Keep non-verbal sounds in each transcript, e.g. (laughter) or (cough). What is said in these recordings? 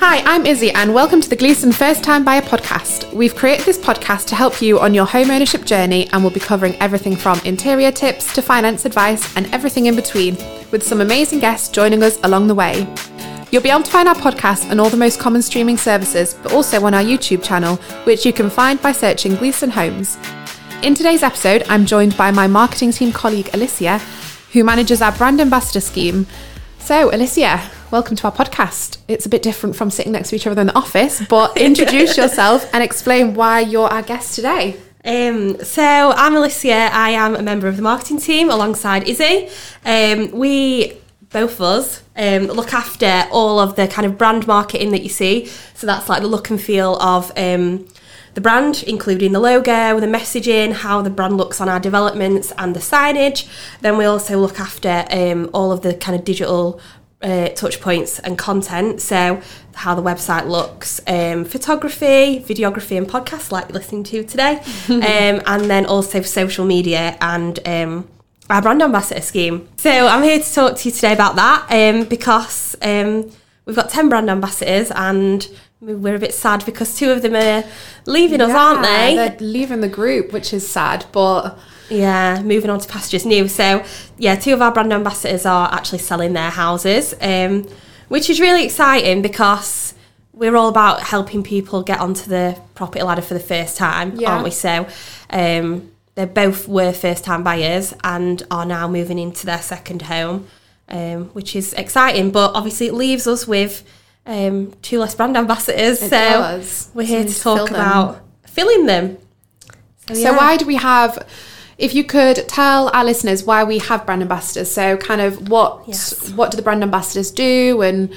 Hi, I'm Izzy, and welcome to the Gleeson First Time Buyer podcast. We've created this podcast to help you on your home ownership journey, and we'll be covering everything from interior tips to finance advice and everything in between, with some amazing guests joining us along the way. You'll be able to find our podcast on all the most common streaming services, but also on our YouTube channel, which you can find by searching Gleeson Homes. In today's episode, I'm joined by my marketing team colleague Alicia, who manages our brand ambassador scheme. So, Alicia, welcome to our podcast. It's a bit different from sitting next to each other in the office, but introduce (laughs) yourself and explain why you're our guest today. Um, so I'm Alicia. I am a member of the marketing team alongside Izzy. Um, we both of us um, look after all of the kind of brand marketing that you see. So that's like the look and feel of um, the brand, including the logo, the messaging, how the brand looks on our developments, and the signage. Then we also look after um, all of the kind of digital uh, touch points and content. So, how the website looks, um, photography, videography, and podcasts like you're listening to today, (laughs) um, and then also social media and um, our brand ambassador scheme. So, I'm here to talk to you today about that um, because um, we've got 10 brand ambassadors and we're a bit sad because two of them are leaving us, aren't they? They're leaving the group, which is sad, but Yeah, moving on to pastures new. So, yeah, two of our brand ambassadors are actually selling their houses, um, which is really exciting because we're all about helping people get onto the property ladder for the first time, Yeah. aren't we? So, um, they both were first time buyers and are now moving into their second home, um, which is exciting. But obviously, it leaves us with um, two less brand ambassadors. It so, does. we're here So to talk fill about filling them. So yeah. why do we have? If you could tell our listeners why we have brand ambassadors, so kind of what Yes. what do the brand ambassadors do, and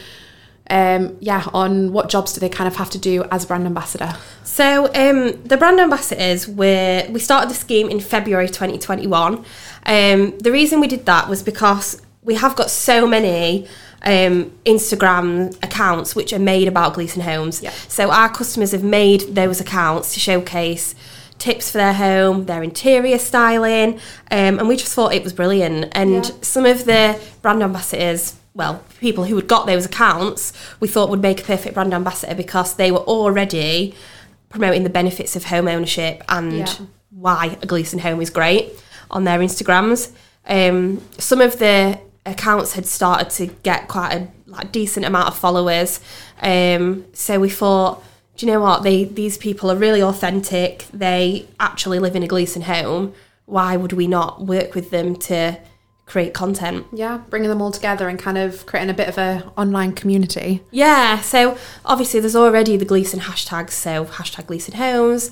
um, yeah, on what jobs do they kind of have to do as a brand ambassador? So um, the brand ambassadors were we started the scheme in February 2021. Um, the reason we did that was because we have got so many um, Instagram accounts which are made about Gleeson Homes. Yeah. So our customers have made those accounts to showcase tips for their home, their interior styling, um, and we just thought it was brilliant. And Yeah. some of the brand ambassadors, well, people who had got those accounts, we thought would make a perfect brand ambassador because they were already promoting the benefits of home ownership and Yeah. why a Gleeson home is great on their Instagrams. Um, some of the accounts had started to get quite a like decent amount of followers, um, so we thought, do you know what? They these people are really authentic. They actually live in a Gleeson home. Why would we not work with them to create content? Yeah, bringing them all together and kind of creating a bit of a online community. Yeah, so obviously there's already the Gleeson hashtags, so hashtag Gleeson Homes,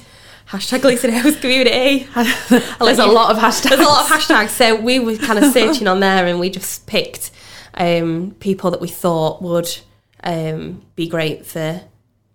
hashtag Gleeson Homes Community. (laughs) There's a lot of hashtags. There's a lot of hashtags, so we were kind of (laughs) searching on there and we just picked um, people that we thought would um, be great for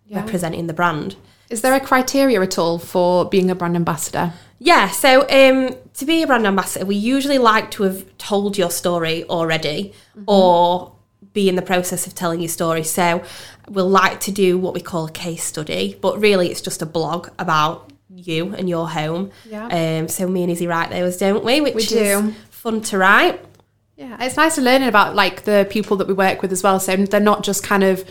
Yeah. representing the brand. Is there a criteria at all for being a brand ambassador? Yeah, so um, to be a brand ambassador, we usually like to have told your story already or be in the process of telling your story. So we'll like to do what we call a case study, but really it's just a blog about you and your home. Yeah. Um, so me and Izzy write those, don't we? Which We is fun to write. Yeah, it's nice to learn about like the people that we work with as well. So they're not just kind of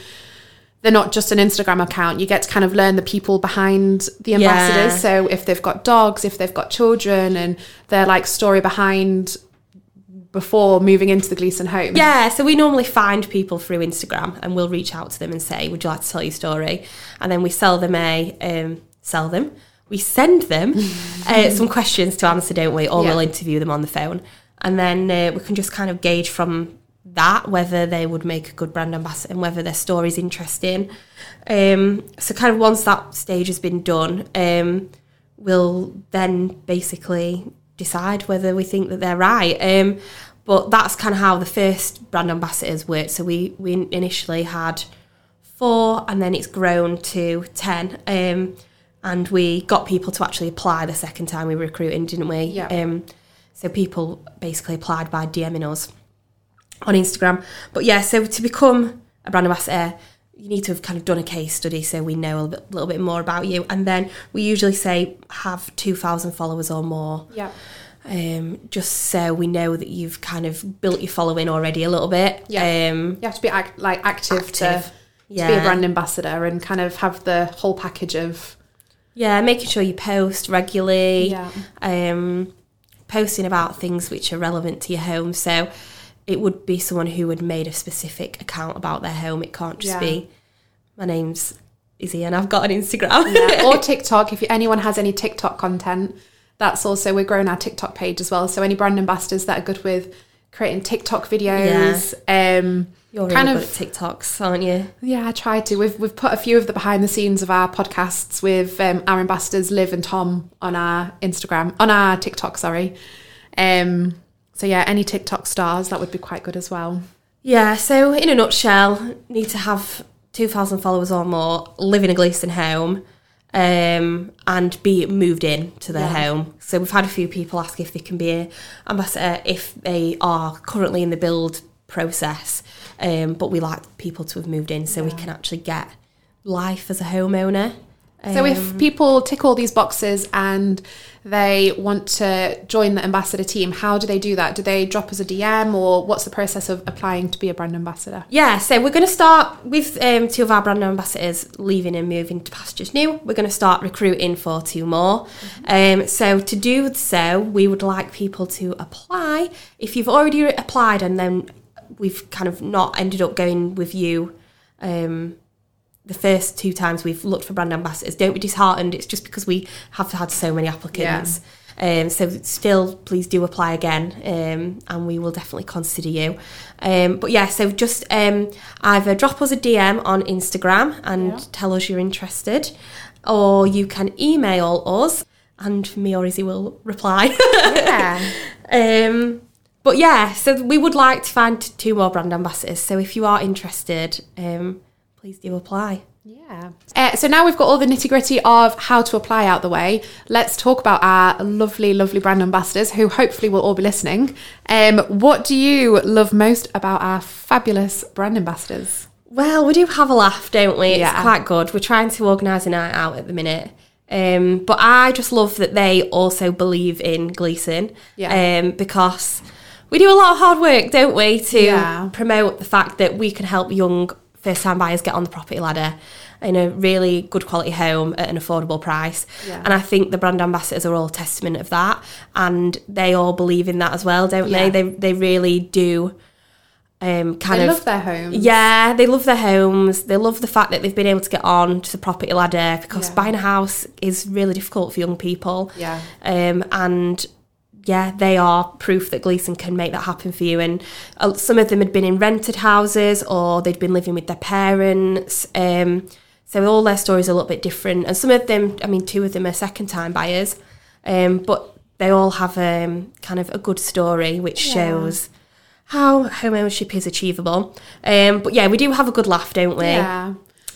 they're not just an Instagram account. You get to kind of learn the people behind the ambassadors. Yeah. So if they've got dogs, if they've got children, and their like story behind before moving into the Gleeson home. Yeah, so we normally find people through Instagram and we'll reach out to them and say, Would you like to tell your story? And then we sell them a um, sell them we send them (laughs) uh, some questions to answer, don't we? Or yeah. we'll interview them on the phone. And then uh, we can just kind of gauge from that whether they would make a good brand ambassador and whether their story is interesting. Um, so, kind of once that stage has been done, um, we'll then basically decide whether we think that they're right. Um, but that's kind of how the first brand ambassadors worked. So, we, we initially had four, and then it's grown to 10 um, and we got people to actually apply the second time we were recruiting, didn't we? Yeah. Um, so people basically applied by DMing us on Instagram. But yeah, so to become a brand ambassador, you need to have kind of done a case study so we know a little bit, little bit more about you. And then we usually say have 2,000 followers or more, Yeah. um, just so we know that you've kind of built your following already a little bit. Yeah. Um, You have to be act- like active, to Active. to be a brand ambassador and kind of have the whole package of Yeah, making sure you post regularly. Yeah. Um, posting about things which are relevant to your home. So it would be someone who had made a specific account about their home. It can't just Yeah. be my name's Izzy and I've got an Instagram. Yeah, (laughs) or TikTok. If anyone has any TikTok content, that's also we're growing our TikTok page as well. So any brand ambassadors that are good with creating TikTok videos, um, You're really kind good of at TikToks, aren't you? yeah, I try to. We've we've put a few of the behind the scenes of our podcasts with um, our ambassadors Liv and Tom on our Instagram on our TikTok. Sorry. Um, so yeah, any TikTok stars that would be quite good as well. Yeah, so in a nutshell, need to have 2,000 followers or more, live in a Gleeson home, um, and be moved in to their Yeah. home. So we've had a few people ask if they can be an ambassador if they are currently in the build process, um, but we like people to have moved in so we can actually get life as a homeowner. So Um, if people tick all these boxes and they want to join the ambassador team, how do they do that? Do they drop us a DM or what's the process of applying to be a brand ambassador? Yeah, so we're going to start with um, two of our brand ambassadors leaving and moving to Pastures New. We're going to start recruiting for two more. Um, so to do so, we would like people to apply. If you've already applied and then we've kind of not ended up going with you um, the first two times we've looked for brand ambassadors, don't be disheartened. It's just because we have had so many applicants. Um, so still, please do apply again, um, and we will definitely consider you. Um, but yeah, so just um, either drop us a DM on Instagram and Yeah. tell us you're interested, or you can email us, and me or Izzy will reply. (laughs) Yeah. But yeah, so we would like to find two more brand ambassadors. So if you are interested, um, please do apply. Yeah. Uh, so now we've got all the nitty gritty of how to apply out the way. Let's talk about our lovely, lovely brand ambassadors who hopefully will all be listening. Um, what do you love most about our fabulous brand ambassadors? Well, we do have a laugh, don't we? It's Yeah. quite good. We're trying to organise a night out at the minute. Um, but I just love that they also believe in Gleeson. Yeah. Um, because we do a lot of hard work, don't we, to Yeah. promote the fact that we can help young first time buyers get on the property ladder in a really good quality home at an affordable price. Yeah. And I think the brand ambassadors are all testament of that. And they all believe in that as well, don't Yeah. they? They they really do um, kind of They of love their homes. yeah, they love their homes. They love the fact that they've been able to get on to the property ladder because Yeah. buying a house is really difficult for young people. Yeah. Um, and yeah, they are proof that Gleeson can make that happen for you. And uh, some of them had been in rented houses or they'd been living with their parents. Um, so all their stories are a little bit different. And some of them, I mean, two of them are second time buyers, um, but they all have um, kind of a good story which Yeah. shows how home ownership is achievable. Um, but yeah, we do have a good laugh, don't we? Yeah.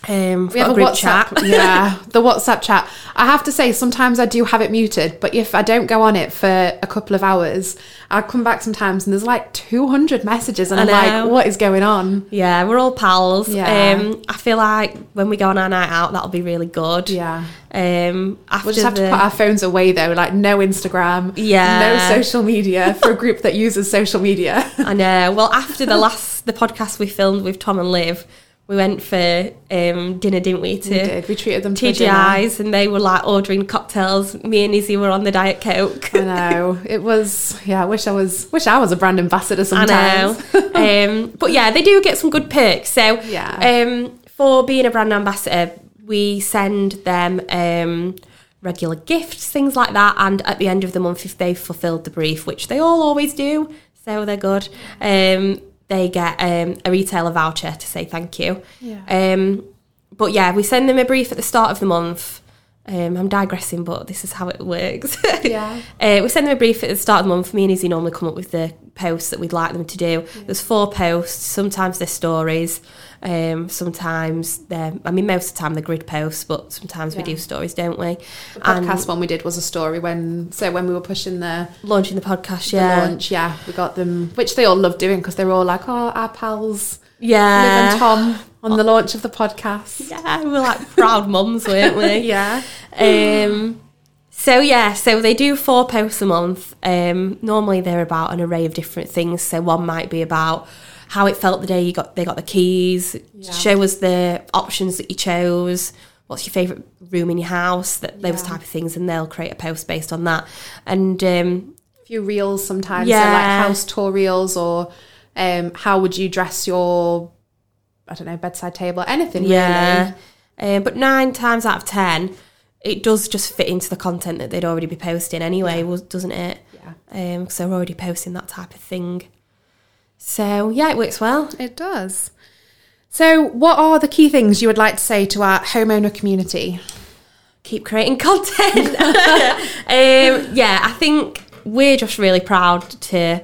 Um, We have a, group WhatsApp. (laughs) yeah, the WhatsApp chat. I have to say, sometimes I do have it muted, but if I don't go on it for a couple of hours, I come back sometimes and there's like 200 messages, and I I'm know. like, what is going on? Yeah, we're all pals. Yeah. Um, I feel like when we go on our night out, that'll be really good. Yeah. Um, after We'll just have the, to put our phones away though, like no Instagram, Yeah. no social media (laughs) for a group that uses social media. I know. Well, after the last the podcast we filmed with Tom and Liv, we went for um, dinner, didn't we? To we did. We treated them to. TGI's, and they were like ordering cocktails. Me and Izzy were on the diet coke. I know it was. Yeah, I wish I was. Wish I was a brand ambassador (laughs) I sometimes. know. (laughs) um, but yeah, they do get some good perks. So Yeah. um, for being a brand ambassador, we send them um, regular gifts, things like that. And at the end of the month, if they've fulfilled the brief, which they all always do, so they're good, um, they get um, a retailer voucher to say thank you. Yeah. Um, but yeah, we send them a brief at the start of the month. Um, I'm digressing, but this is how it works. (laughs) Yeah. Uh, we send them a brief at the start of the month. Me and Izzy normally come up with the posts that we'd like them to do. There's four posts. Sometimes they're stories. Um, sometimes they're, I mean, most of the time they're grid posts, but sometimes we do stories, don't we? The podcast one we did was a story when so when we were pushing the, Launching the podcast, the yeah. launch, yeah, we got them, which they all loved doing because they were all like, oh, our pals, Liv Yeah. and Tom on the launch of the podcast. Yeah, we we're like proud (laughs) mums, weren't we? Yeah, Um, so yeah, so they do four posts a month. Um, normally they're about an array of different things. So one might be about how it felt the day you got they got the keys. Yeah. Show us the options that you chose. What's your favourite room in your house? That those Yeah. type of things, and they'll create a post based on that. And um, A few reels sometimes, so Yeah. like house tour reels, or um, how would you dress your, I don't know, bedside table, anything yeah, really. um, but nine times out of ten, it does just fit into the content that they'd already be posting anyway, was doesn't it? Yeah, Um, because they're already posting that type of thing. So yeah, it works well. it does. So, what are the key things you would like to say to our homeowner community? keep creating content. (laughs) um, yeah, I think we're just really proud to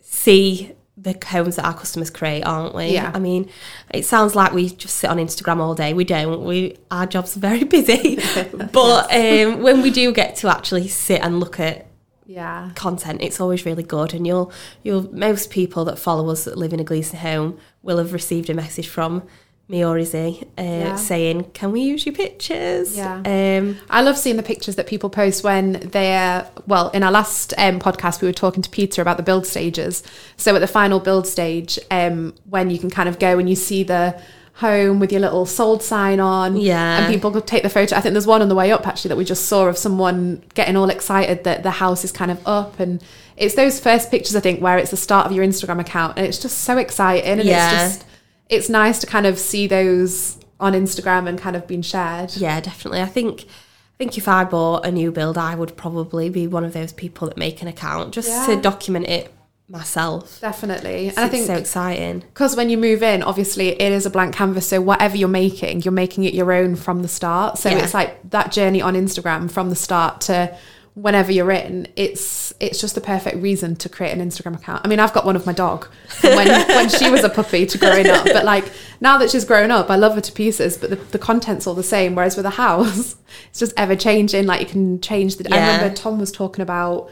see the homes that our customers create, aren't we? Yeah. I mean, it sounds like we just sit on Instagram all day. We don't. We our jobs are very (laughs) busy, (laughs) but um, when we do get to actually sit and look at Yeah, content, it's always really good. And you'll you'll most people that follow us that live in a Gleeson home will have received a message from me or Izzy uh, Yeah. saying, "Can we use your pictures?" Yeah. Um, I love seeing the pictures that people post when they're well. In our last um, podcast, we were talking to Peter about the build stages. So at the final build stage, um, when you can kind of go and you see the home with your little sold sign on, Yeah. and people could take the photo. I think there's one on the way up actually that we just saw of someone getting all excited that the house is kind of up and. It's those first pictures, I think, where it's the start of your Instagram account, and it's just so exciting, and Yeah. it's just, it's nice to kind of see those on Instagram and kind of being shared. Yeah, definitely. I think I think if I bought a new build, I would probably be one of those people that make an account just Yeah. to document it myself. Definitely. And I think so exciting. because when you move in, obviously it is a blank canvas. So whatever you're making, you're making it your own from the start. So Yeah. it's like that journey on Instagram from the start to whenever you're in. It's it's just the perfect reason to create an Instagram account. I mean, I've got one of my dog when (laughs) when she was a puppy to growing up. But like now that she's grown up, I love her to pieces. But the, the content's all the same. Whereas with a house, (laughs) it's just ever changing. Like you can change the. I remember Tom was talking about.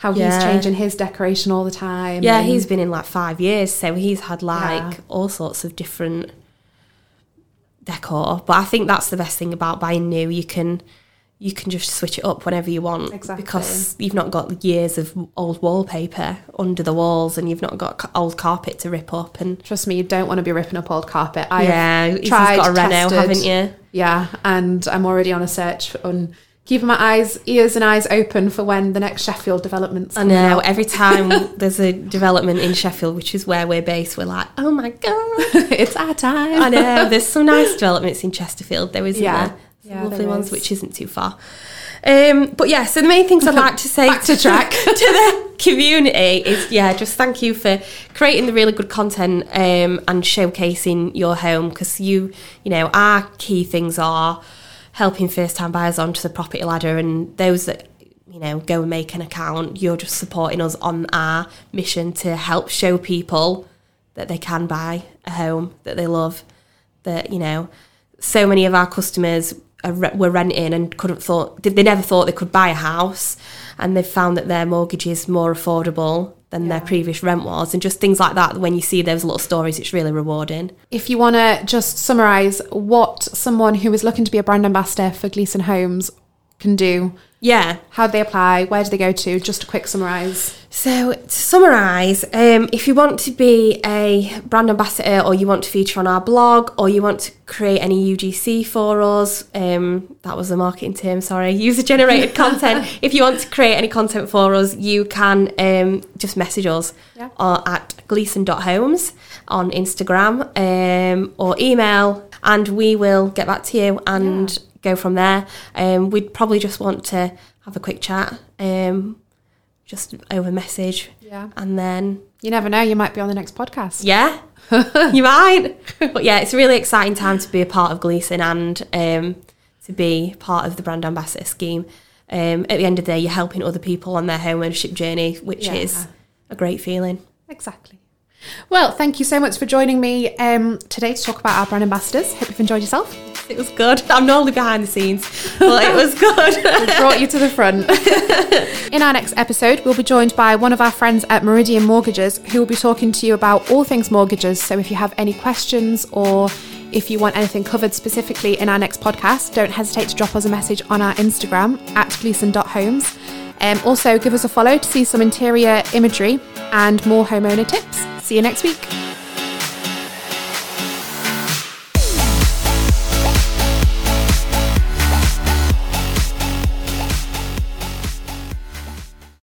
How he's Yeah. changing his decoration all the time. Yeah, and- he's been in like five years, so he's had like Yeah. all sorts of different decor. But I think that's the best thing about buying new. You can you can just switch it up whenever you want Exactly. because you've not got years of old wallpaper under the walls, and you've not got old carpet to rip up. And Trust me, you don't want to be ripping up old carpet. I've yeah, tried, got a reno, haven't you? Yeah, and I'm already on a search on keeping my eyes, ears, and eyes open for when the next Sheffield developments. I know. out. Every time (laughs) there's a development in Sheffield, which is where we're based, we're like, oh my god. (laughs) it's our time. I know. There's some nice developments in Chesterfield, though, isn't Yeah. there? Yeah, lovely ones, is. which isn't too far. Um, but yeah, so the main things I'd (laughs) like to say Back to track. (laughs) to the community is yeah, just thank you for creating the really good content um, and showcasing your home because you, you know, our key things are helping first time buyers onto the property ladder and those that you know go and make an account. You're just supporting us on our mission to help show people that they can buy a home that they love. That you know, so many of our customers were renting and couldn't thought they never thought they could buy a house, and they've found that their mortgage is more affordable than their previous rent was, and just things like that. When you see those little stories, it's really rewarding. If you want to just summarise what someone who is looking to be a brand ambassador for Gleeson Homes can do, Yeah. how do they apply, where do they go to? Just a quick summarise. So to summarise, um, if you want to be a brand ambassador, or you want to feature on our blog, or you want to create any UGC for us, um, that was the marketing term. Sorry, (laughs) user generated (laughs) content. If you want to create any content for us, you can um, just message us Yeah. or at gleeson.homes on Instagram um, or email, and we will get back to you and go from there. Um, we'd probably just want to have a quick chat. Um, just over message Yeah. and then You never know, you might be on the next podcast. yeah (laughs) you might but yeah it's a really exciting time to be a part of gleeson and um, to be part of the brand ambassador scheme um, at the end of the day you're helping other people on their home ownership journey which Yeah. is a great feeling Exactly. Well, thank you so much for joining me um, today to talk about our brand ambassadors. Hope you've enjoyed yourself. it was good i'm normally behind the scenes but it was good (laughs) we Brought you to the front. (laughs) In our next episode, we'll be joined by one of our friends at Meridian Mortgages who will be talking to you about all things mortgages. So if you have any questions or if you want anything covered specifically in our next podcast, don't hesitate to drop us a message on our Instagram at gleeson.homes. Um, also, give us a follow to see some interior imagery and more homeowner tips. See you next week.